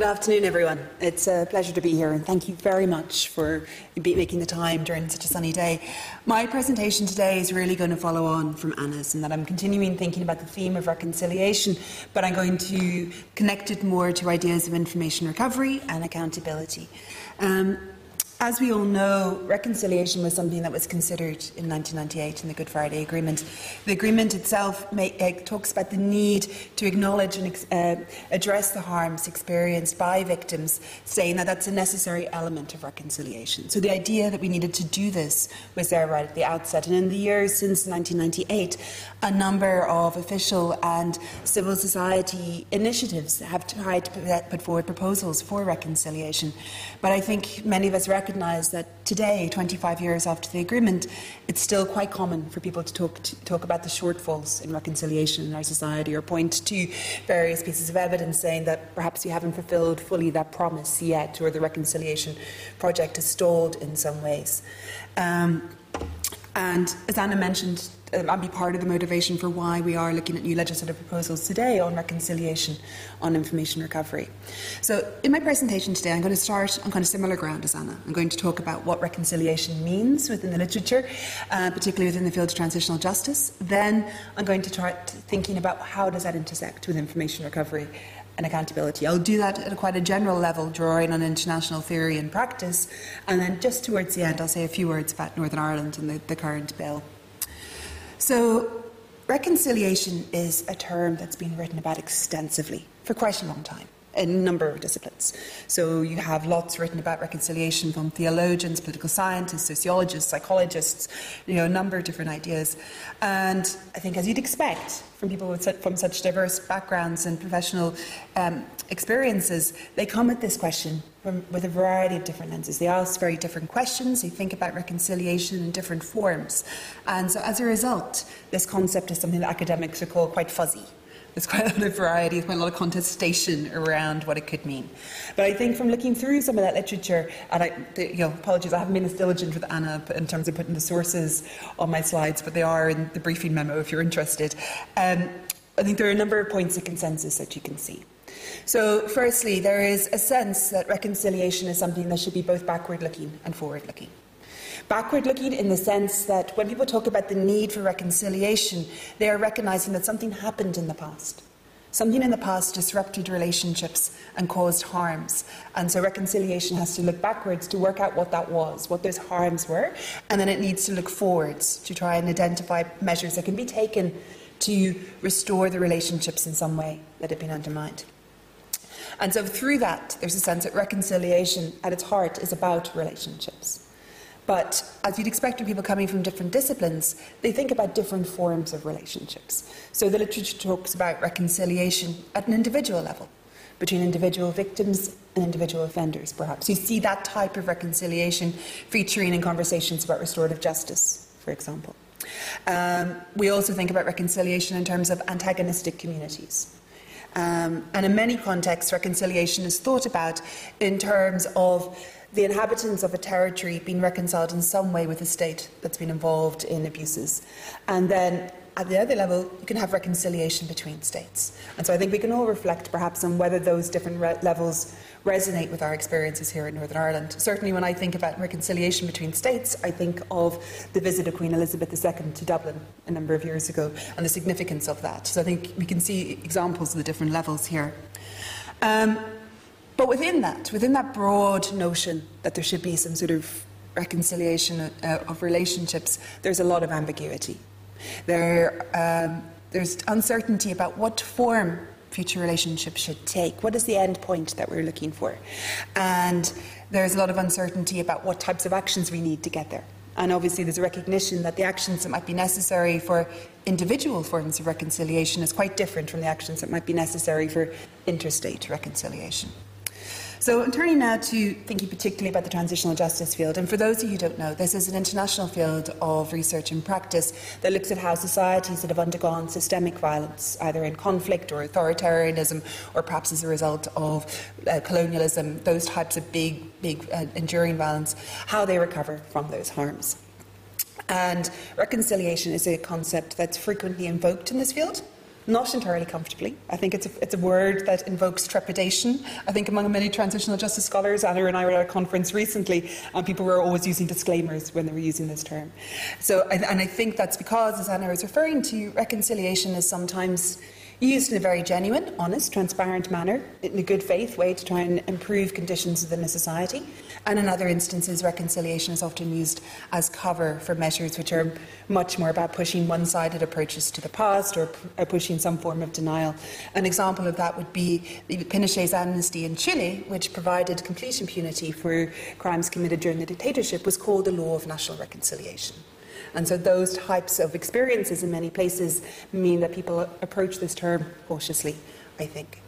Good afternoon, everyone. It's a pleasure to be here, and thank you very much for making the time during such a sunny day. My presentation today is really going to follow on from Anna's, in that I'm continuing thinking about the theme of reconciliation, but I'm going to connect it more to ideas of information recovery and accountability. Um, as we all know, reconciliation was something that was considered in 1998 in the Good Friday Agreement. The agreement itself uh, talks about the need to acknowledge and uh, address the harms experienced by victims, saying that that's a necessary element of reconciliation. So the idea that we needed to do this was there right at the outset. And in the years since 1998, a number of official and civil society initiatives have tried to put forward proposals for reconciliation. But I think many of us recognize recognise that today, 25 years after the agreement, it's still quite common for people to talk, to talk about the shortfalls in reconciliation in our society or point to various pieces of evidence saying that perhaps we haven't fulfilled fully that promise yet or the reconciliation project has stalled in some ways. Um, and as Anna mentioned, um, and be part of the motivation for why we are looking at new legislative proposals today on reconciliation on information recovery. So, in my presentation today, I'm going to start on kind of similar ground as Anna. I'm going to talk about what reconciliation means within the literature, uh, particularly within the field of transitional justice. Then, I'm going to start thinking about how does that intersect with information recovery and accountability. I'll do that at a quite a general level, drawing on international theory and practice, and then just towards the end, I'll say a few words about Northern Ireland and the, the current bill. So, reconciliation is a term that's been written about extensively for quite a long time a number of disciplines. So you have lots written about reconciliation from theologians, political scientists, sociologists, psychologists, you know, a number of different ideas. And I think, as you'd expect from people with, from such diverse backgrounds and professional um, experiences, they come at this question from, with a variety of different lenses. They ask very different questions, they think about reconciliation in different forms. And so, as a result, this concept is something that academics would call quite fuzzy. There's quite a lot of variety, there's quite a lot of contestation around what it could mean. But I think from looking through some of that literature, and I, you know, apologies, I haven't been as diligent with Anna in terms of putting the sources on my slides, but they are in the briefing memo if you're interested. Um, I think there are a number of points of consensus that you can see. So, firstly, there is a sense that reconciliation is something that should be both backward looking and forward looking. Backward looking in the sense that when people talk about the need for reconciliation, they are recognizing that something happened in the past. Something in the past disrupted relationships and caused harms. And so reconciliation has to look backwards to work out what that was, what those harms were, and then it needs to look forwards to try and identify measures that can be taken to restore the relationships in some way that have been undermined. And so through that, there's a sense that reconciliation at its heart is about relationships. But as you'd expect from people coming from different disciplines, they think about different forms of relationships. So the literature talks about reconciliation at an individual level, between individual victims and individual offenders, perhaps. You see that type of reconciliation featuring in conversations about restorative justice, for example. Um, we also think about reconciliation in terms of antagonistic communities. Um, and in many contexts, reconciliation is thought about in terms of the inhabitants of a territory being reconciled in some way with a state that's been involved in abuses. And then at the other level, you can have reconciliation between states. And so I think we can all reflect perhaps on whether those different re- levels resonate with our experiences here in Northern Ireland. Certainly, when I think about reconciliation between states, I think of the visit of Queen Elizabeth II to Dublin a number of years ago and the significance of that. So I think we can see examples of the different levels here. Um, but within that, within that broad notion that there should be some sort of reconciliation uh, of relationships, there's a lot of ambiguity. There, um, there's uncertainty about what form future relationships should take. What is the end point that we're looking for? And there's a lot of uncertainty about what types of actions we need to get there. And obviously, there's a recognition that the actions that might be necessary for individual forms of reconciliation is quite different from the actions that might be necessary for interstate reconciliation. So I'm turning now to thinking particularly about the transitional justice field. And for those of you who don't know, this is an international field of research and practice that looks at how societies that have undergone systemic violence, either in conflict or authoritarianism, or perhaps as a result of uh, colonialism, those types of big, big uh, enduring violence, how they recover from those harms. And reconciliation is a concept that's frequently invoked in this field not entirely comfortably. I think it's a, it's a word that invokes trepidation. I think among many transitional justice scholars, Anna and I were at a conference recently, and people were always using disclaimers when they were using this term. So, and I think that's because, as Anna was referring to, reconciliation is sometimes used in a very genuine, honest, transparent manner, in a good faith way to try and improve conditions within a society. And in other instances, reconciliation is often used as cover for measures which are much more about pushing one sided approaches to the past or, or uh, pushing some form of denial. An example of that would be the Pinochet's amnesty in Chile, which provided complete impunity for crimes committed during the dictatorship, was called the law of national reconciliation. And so those types of experiences in many places mean that people approach this term cautiously, I think.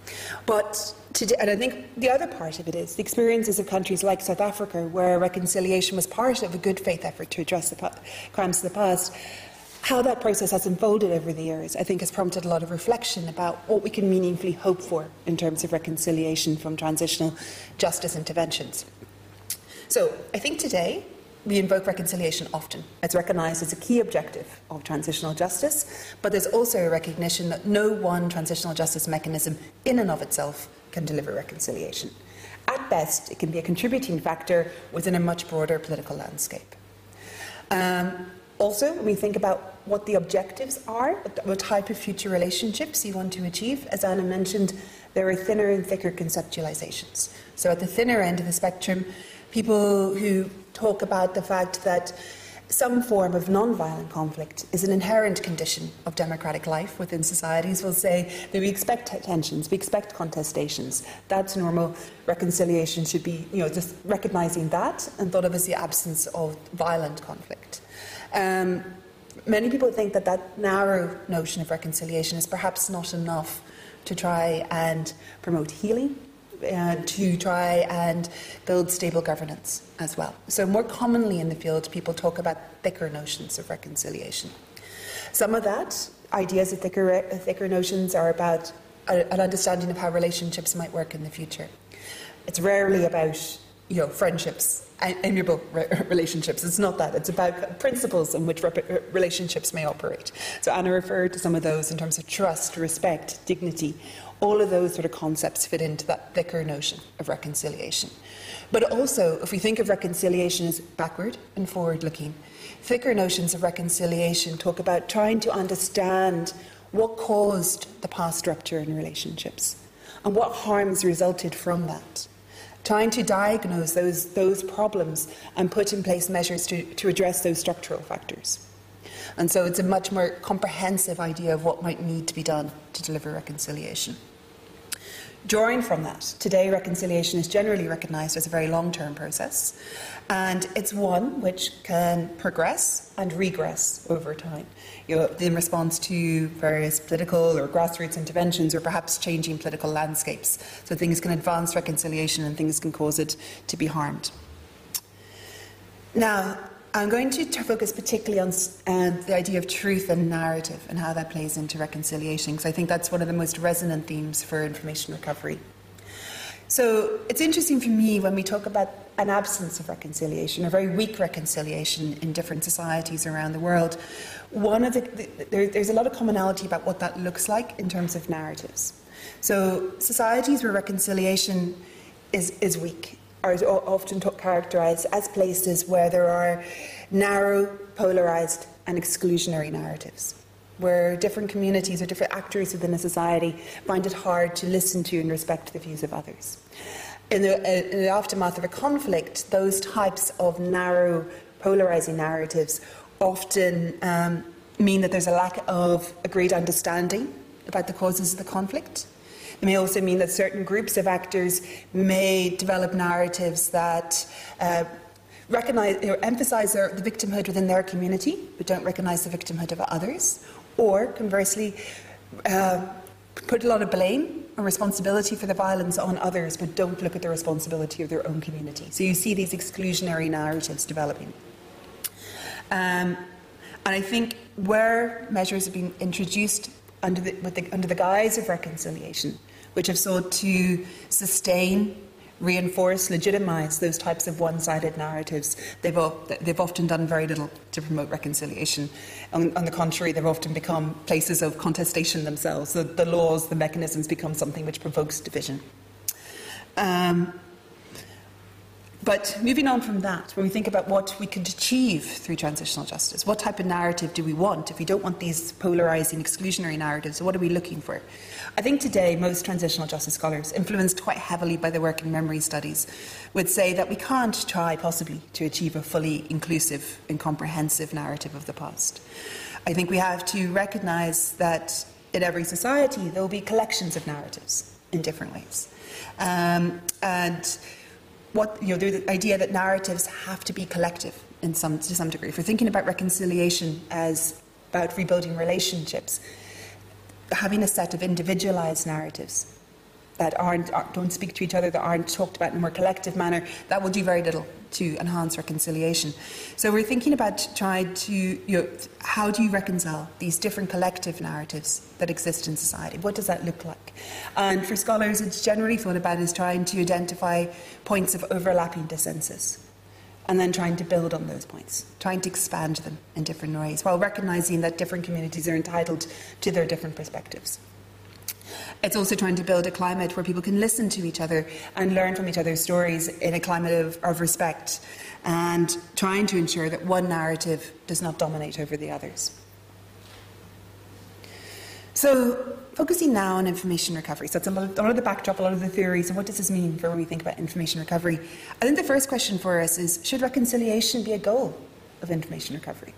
But today, and I think the other part of it is the experiences of countries like South Africa, where reconciliation was part of a good faith effort to address the crimes of the past. How that process has unfolded over the years, I think, has prompted a lot of reflection about what we can meaningfully hope for in terms of reconciliation from transitional justice interventions. So, I think today we invoke reconciliation often. It's recognised as a key objective of transitional justice, but there's also a recognition that no one transitional justice mechanism in and of itself can deliver reconciliation. At best, it can be a contributing factor within a much broader political landscape. Um, also, when we think about what the objectives are, what type of future relationships you want to achieve, as Anna mentioned, there are thinner and thicker conceptualizations. So, at the thinner end of the spectrum, people who talk about the fact that some form of non-violent conflict is an inherent condition of democratic life within societies. We'll say that we expect tensions, we expect contestations. That's normal. Reconciliation should be, you know, just recognizing that and thought of as the absence of violent conflict. Um, many people think that that narrow notion of reconciliation is perhaps not enough to try and promote healing uh, to try and build stable governance as well. So, more commonly in the field, people talk about thicker notions of reconciliation. Some of that, ideas of thicker, thicker notions, are about an understanding of how relationships might work in the future. It's rarely about you know, friendships, amiable relationships. It's not that. It's about principles in which relationships may operate. So Anna referred to some of those in terms of trust, respect, dignity, all of those sort of concepts fit into that thicker notion of reconciliation. But also, if we think of reconciliation as backward and forward looking, thicker notions of reconciliation talk about trying to understand what caused the past rupture in relationships and what harms resulted from that. Trying to diagnose those, those problems and put in place measures to, to address those structural factors. And so it's a much more comprehensive idea of what might need to be done to deliver reconciliation. Drawing from that, today reconciliation is generally recognised as a very long term process, and it's one which can progress and regress over time you know, in response to various political or grassroots interventions or perhaps changing political landscapes. So things can advance reconciliation and things can cause it to be harmed. Now, I'm going to focus particularly on uh, the idea of truth and narrative and how that plays into reconciliation, because I think that's one of the most resonant themes for information recovery. So it's interesting for me when we talk about an absence of reconciliation, a very weak reconciliation in different societies around the world. One of the, the there, there's a lot of commonality about what that looks like in terms of narratives. So societies where reconciliation is, is weak are often characterized as places where there are narrow, polarized, and exclusionary narratives, where different communities or different actors within a society find it hard to listen to and respect the views of others. In the, uh, in the aftermath of a conflict, those types of narrow, polarizing narratives often um, mean that there's a lack of agreed understanding about the causes of the conflict it may also mean that certain groups of actors may develop narratives that uh, recognize or emphasize their, the victimhood within their community, but don't recognize the victimhood of others, or conversely, uh, put a lot of blame and responsibility for the violence on others, but don't look at the responsibility of their own community. So you see these exclusionary narratives developing. Um, and I think where measures have been introduced under the, the, under the guise of reconciliation, which have sought to sustain reinforce, legitimize those types of one sided narratives. They've, they've often done very little to promote reconciliation. On, on, the contrary, they've often become places of contestation themselves. The, the laws, the mechanisms become something which provokes division. Um, but moving on from that, when we think about what we could achieve through transitional justice, what type of narrative do we want? If we don't want these polarizing, exclusionary narratives, what are we looking for? I think today most transitional justice scholars, influenced quite heavily by the work in memory studies, would say that we can't try possibly to achieve a fully inclusive and comprehensive narrative of the past. I think we have to recognize that in every society there will be collections of narratives in different ways. Um, and what, you know, the idea that narratives have to be collective in some, to some degree. If we're thinking about reconciliation as about rebuilding relationships, having a set of individualized narratives that aren't, don't speak to each other, that aren't talked about in a more collective manner, that will do very little to enhance reconciliation. So we're thinking about trying to, you know, how do you reconcile these different collective narratives that exist in society? What does that look like? And for scholars, it's generally thought about as trying to identify points of overlapping dissensus and then trying to build on those points, trying to expand them in different ways, while recognizing that different communities are entitled to their different perspectives. It's also trying to build a climate where people can listen to each other and learn from each other's stories in a climate of, of respect and trying to ensure that one narrative does not dominate over the others. So, focusing now on information recovery. So, it's a lot, of, a lot, of, the backdrop, a lot of the theories, and what does this mean for when we think about information recovery? I think the first question for us is should reconciliation be a goal of information recovery?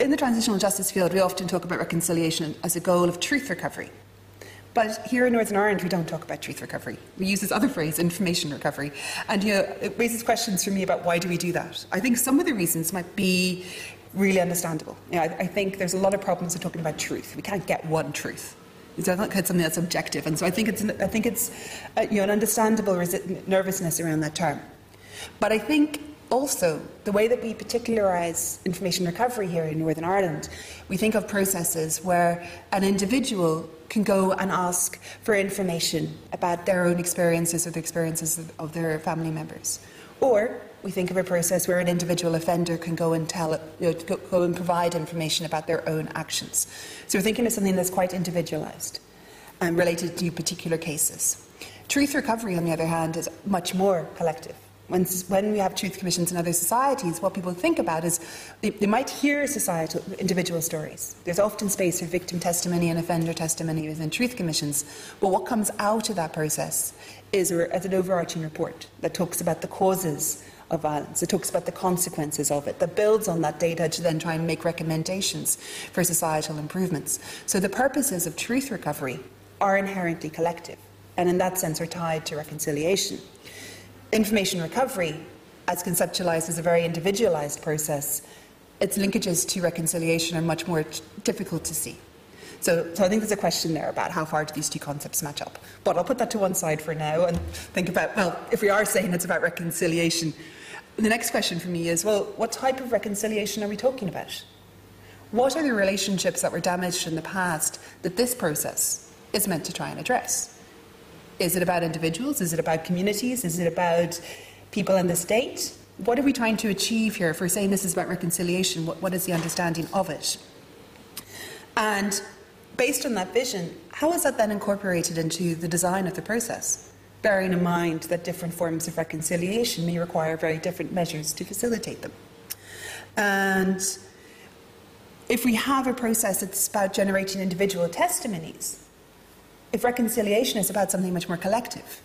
In the transitional justice field, we often talk about reconciliation as a goal of truth recovery. But here in Northern Ireland, we don't talk about truth recovery. We use this other phrase, information recovery. And you know, it raises questions for me about why do we do that? I think some of the reasons might be really understandable. You know, I, I think there's a lot of problems with talking about truth. We can't get one truth. It's something that's objective, and so I think it's, I think it's uh, you know, an understandable resi- nervousness around that term. But I think also, the way that we particularise information recovery here in Northern Ireland, we think of processes where an individual can go and ask for information about their own experiences or the experiences of their family members. Or we think of a process where an individual offender can go and tell, you know, go and provide information about their own actions. So we're thinking of something that's quite individualised and um, related to particular cases. Truth recovery, on the other hand, is much more collective. When, when we have truth commissions in other societies, what people think about is they, they might hear societal, individual stories. There's often space for victim testimony and offender testimony within truth commissions. But what comes out of that process is as an overarching report that talks about the causes of violence. It talks about the consequences of it, that builds on that data to then try and make recommendations for societal improvements. So the purposes of truth recovery are inherently collective, and in that sense are tied to reconciliation information recovery, as conceptualized as a very individualized process, its linkages to reconciliation are much more difficult to see. So, so I think there's a question there about how far do these two concepts match up. But I'll put that to one side for now and think about, well, if we are saying it's about reconciliation, the next question for me is, well, what type of reconciliation are we talking about? What are the relationships that were damaged in the past that this process is meant to try and address? Is it about individuals? Is it about communities? Is it about people in the state? What are we trying to achieve here? If we're saying this is about reconciliation, what, what is the understanding of it? And based on that vision, how is that then incorporated into the design of the process? Bearing in mind that different forms of reconciliation may require very different measures to facilitate them. And if we have a process that's about generating individual testimonies, if reconciliation is about something much more collective,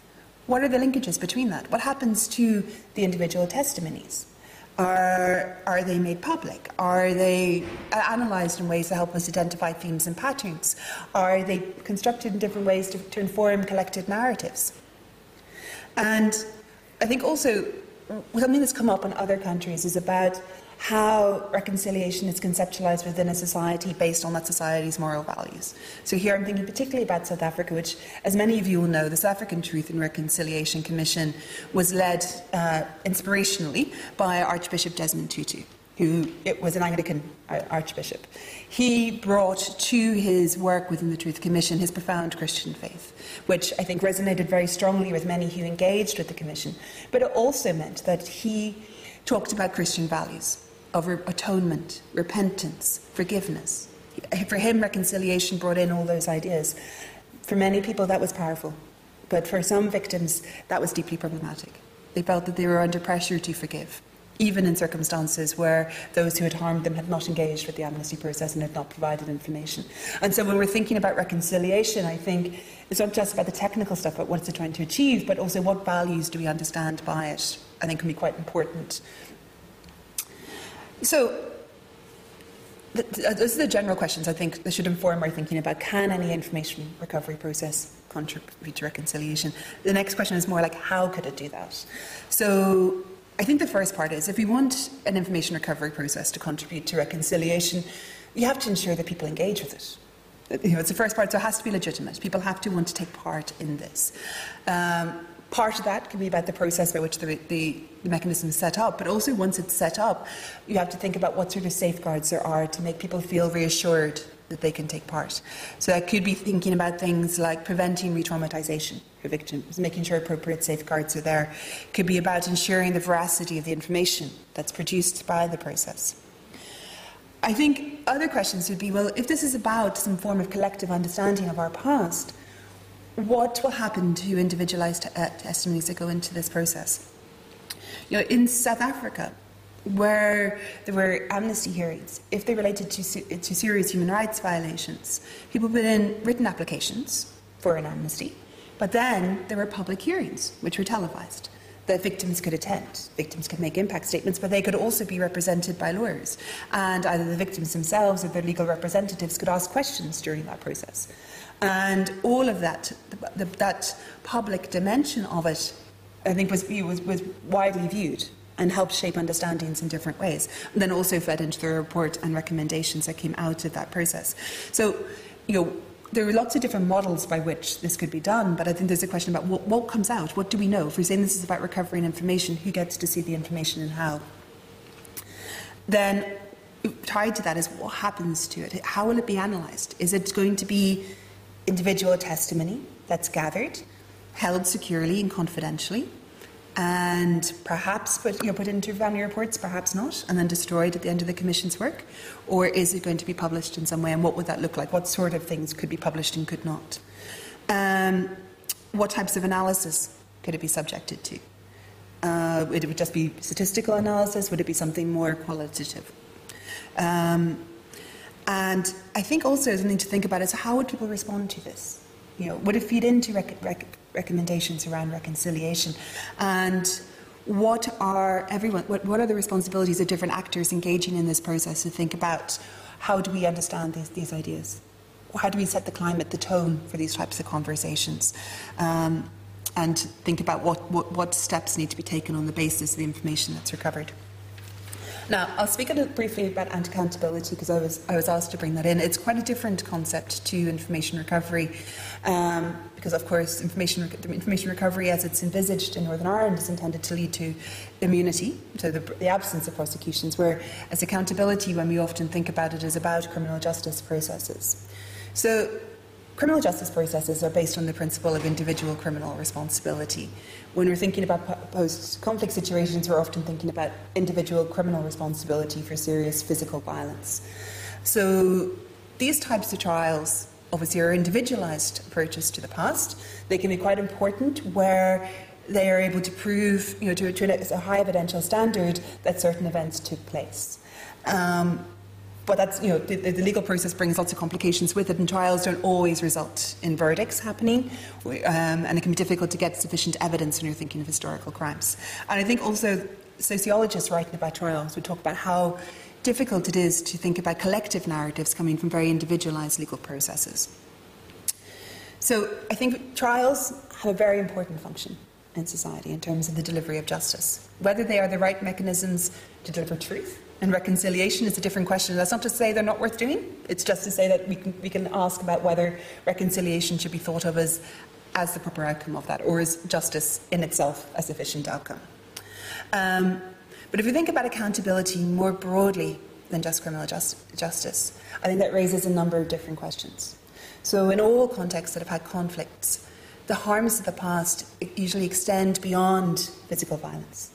what are the linkages between that? What happens to the individual testimonies? Are, are they made public? Are they uh, analysed in ways that help us identify themes and patterns? Are they constructed in different ways to, to inform collected narratives? And I think also something that's come up in other countries is about how reconciliation is conceptualized within a society based on that society's moral values. So here I'm thinking particularly about South Africa, which, as many of you will know, the South African Truth and Reconciliation Commission was led uh, inspirationally by Archbishop Desmond Tutu. who it was an Anglican archbishop. He brought to his work within the Truth Commission his profound Christian faith, which I think resonated very strongly with many who engaged with the Commission. But it also meant that he talked about Christian values of atonement, repentance, forgiveness. For him, reconciliation brought in all those ideas. For many people, that was powerful. But for some victims, that was deeply problematic. They felt that they were under pressure to forgive even in circumstances where those who had harmed them had not engaged with the amnesty process and had not provided information. And so when we're thinking about reconciliation, I think it's not just about the technical stuff, about what it's trying to achieve, but also what values do we understand by it, I think can be quite important. So uh, those are the general questions I think that should inform our thinking about can any information recovery process contribute to reconciliation? The next question is more like how could it do that? So I think the first part is if we want an information recovery process to contribute to reconciliation, you have to ensure that people engage with it. You know, it's the first part, so it has to be legitimate. People have to want to take part in this. Um, part of that can be about the process by which the, the, the, mechanism is set up, but also once it's set up, you have to think about what sort of safeguards there are to make people feel reassured that they can take part. So that could be thinking about things like preventing re traumatization for victims, making sure appropriate safeguards are there. It could be about ensuring the veracity of the information that's produced by the process. I think other questions would be well, if this is about some form of collective understanding of our past, what will happen to individualized uh, testimonies that go into this process? You know, in South Africa, where there were amnesty hearings, if they related to, to serious human rights violations, people put in written applications for an amnesty, but then there were public hearings, which were televised. That victims could attend. Victims could make impact statements, but they could also be represented by lawyers. And either the victims themselves or their legal representatives could ask questions during that process. And all of that, the, the, that public dimension of it, I think, was, was, was widely viewed and helped shape understandings in different ways. And then also fed into the report and recommendations that came out of that process. So, you know, there are lots of different models by which this could be done, but I think there's a question about what, what comes out. What do we know? If we're saying this is about recovering information, who gets to see the information and how? Then, tied to that is what happens to it? How will it be analysed? Is it going to be individual testimony that's gathered, held securely and confidentially? and perhaps put, you know, put into family reports, perhaps not, and then destroyed at the end of the Commission's work? Or is it going to be published in some way, and what would that look like? What sort of things could be published and could not? Um, what types of analysis could it be subjected to? Uh, would it just be statistical analysis? Would it be something more qualitative? Um, and I think also something to think about is how would people respond to this? You know, would it feed into rec- rec- recommendations around reconciliation? And what are everyone? What, what are the responsibilities of different actors engaging in this process to think about how do we understand these, these ideas? How do we set the climate, the tone for these types of conversations? Um, and think about what, what, what steps need to be taken on the basis of the information that's recovered. Now, I'll speak a little briefly about accountability because I was, I was asked to bring that in. It's quite a different concept to information recovery um, because, of course, information, information recovery as it's envisaged in Northern Ireland is intended to lead to immunity, so the, the absence of prosecutions, where as accountability, when we often think about it, is about criminal justice processes. So Criminal justice processes are based on the principle of individual criminal responsibility. When we're thinking about post conflict situations, we're often thinking about individual criminal responsibility for serious physical violence. So these types of trials obviously are individualized approaches to the past. They can be quite important where they are able to prove, you know, to, to a high evidential standard that certain events took place. Um, but that's, you know, the, the, legal process brings lots of complications with it, and trials don't always result in verdicts happening, um, and it can be difficult to get sufficient evidence when you're thinking of historical crimes. And I think also sociologists writing about trials would talk about how difficult it is to think about collective narratives coming from very individualized legal processes. So I think trials have a very important function in society in terms of the delivery of justice. Whether they are the right mechanisms to deliver truth and reconciliation is a different question. That's not to say they're not worth doing, it's just to say that we can, we can ask about whether reconciliation should be thought of as, as the proper outcome of that, or is justice in itself a sufficient outcome. Um, But if we think about accountability more broadly than just criminal just, justice, I think that raises a number of different questions. So, in all contexts that have had conflicts, the harms of the past usually extend beyond physical violence.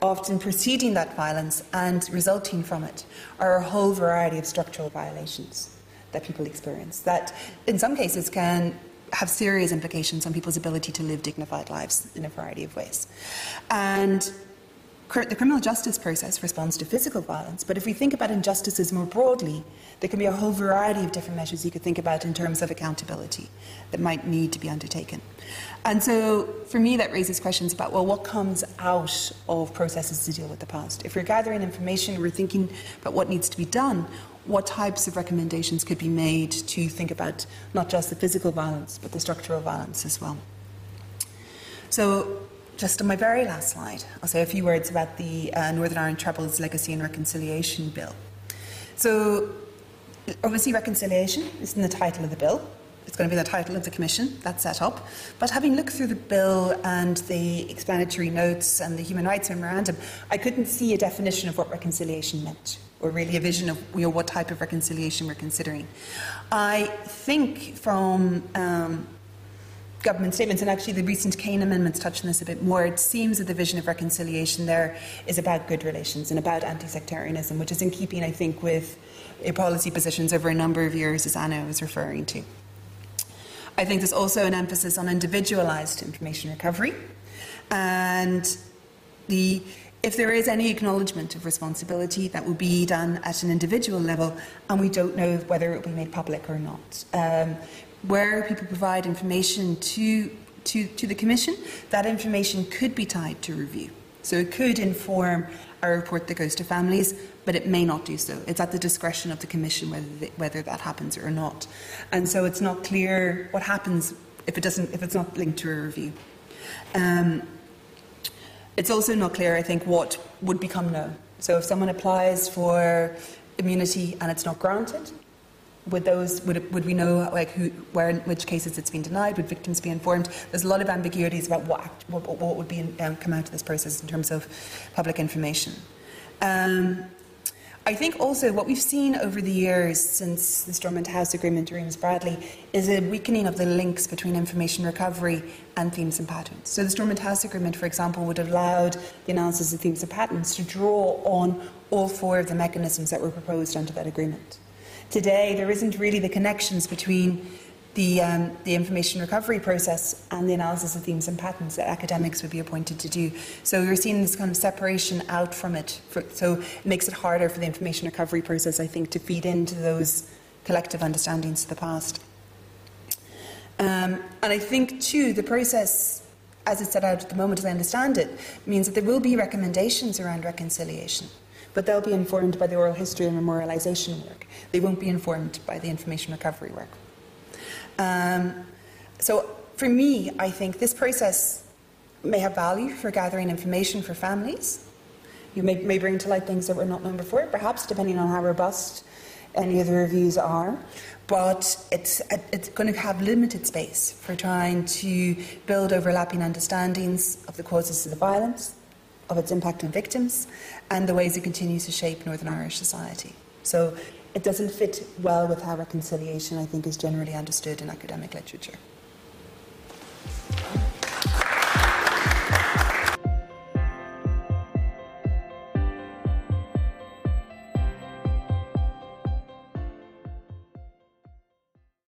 Often preceding that violence and resulting from it are a whole variety of structural violations that people experience that, in some cases, can have serious implications on people's ability to live dignified lives in a variety of ways. And the criminal justice process responds to physical violence, but if we think about injustices more broadly, there can be a whole variety of different measures you could think about in terms of accountability that might need to be undertaken. And so, for me, that raises questions about well, what comes out of processes to deal with the past? If we're gathering information, we're thinking about what needs to be done, what types of recommendations could be made to think about not just the physical violence, but the structural violence as well? So, just on my very last slide, I'll say a few words about the uh, Northern Ireland Troubles Legacy and Reconciliation Bill. So, obviously, reconciliation is in the title of the bill. It's going to be the title of the commission that's set up. But having looked through the bill and the explanatory notes and the human rights memorandum, I couldn't see a definition of what reconciliation meant, or really a vision of you know, what type of reconciliation we're considering. I think from um, government statements, and actually the recent Caine amendments touch on this a bit more, it seems that the vision of reconciliation there is about good relations and about anti sectarianism, which is in keeping, I think, with policy positions over a number of years, as Anna was referring to. I think there's also an emphasis on individualised information recovery. And the, if there is any acknowledgement of responsibility, that will be done at an individual level, and we don't know whether it will be made public or not. Um, where people provide information to, to, to the Commission, that information could be tied to review. So it could inform a report that goes to families, but it may not do so. It's at the discretion of the Commission whether, whether that happens or not. And so it's not clear what happens if, it doesn't, if it's not linked to a review. Um, it's also not clear, I think, what would become known. So if someone applies for immunity and it's not granted, would those would, would we know like who where in which cases it's been denied would victims be informed there's a lot of ambiguities about what what, what would be in, um, come out of this process in terms of public information um, I think also what we've seen over the years since the Stormont House Agreement to Remus Bradley is a weakening of the links between information recovery and themes and patterns. So the Stormont House Agreement, for example, would have allowed the analysis of themes and patterns to draw on all four of the mechanisms that were proposed under that agreement. Today, there isn't really the connections between the, um, the, information recovery process and the analysis of themes and patterns that academics would be appointed to do. So we're seeing this kind of separation out from it. For, so it makes it harder for the information recovery process, I think, to feed into those collective understandings of the past. Um, and I think, too, the process, as it's set out at the moment, as I understand it, means that there will be recommendations around reconciliation but they'll be informed by the oral history and memorialisation work. They won't be informed by the information recovery work. Um, so, for me, I think this process may have value for gathering information for families. You may, may bring to light things that were not known before, perhaps, depending on how robust any of the reviews are. But it's, it's going to have limited space for trying to build overlapping understandings of the causes of the violence, of its impact on victims and the ways it continues to shape Northern Irish society. So it doesn't fit well with how reconciliation, I think, is generally understood in academic literature.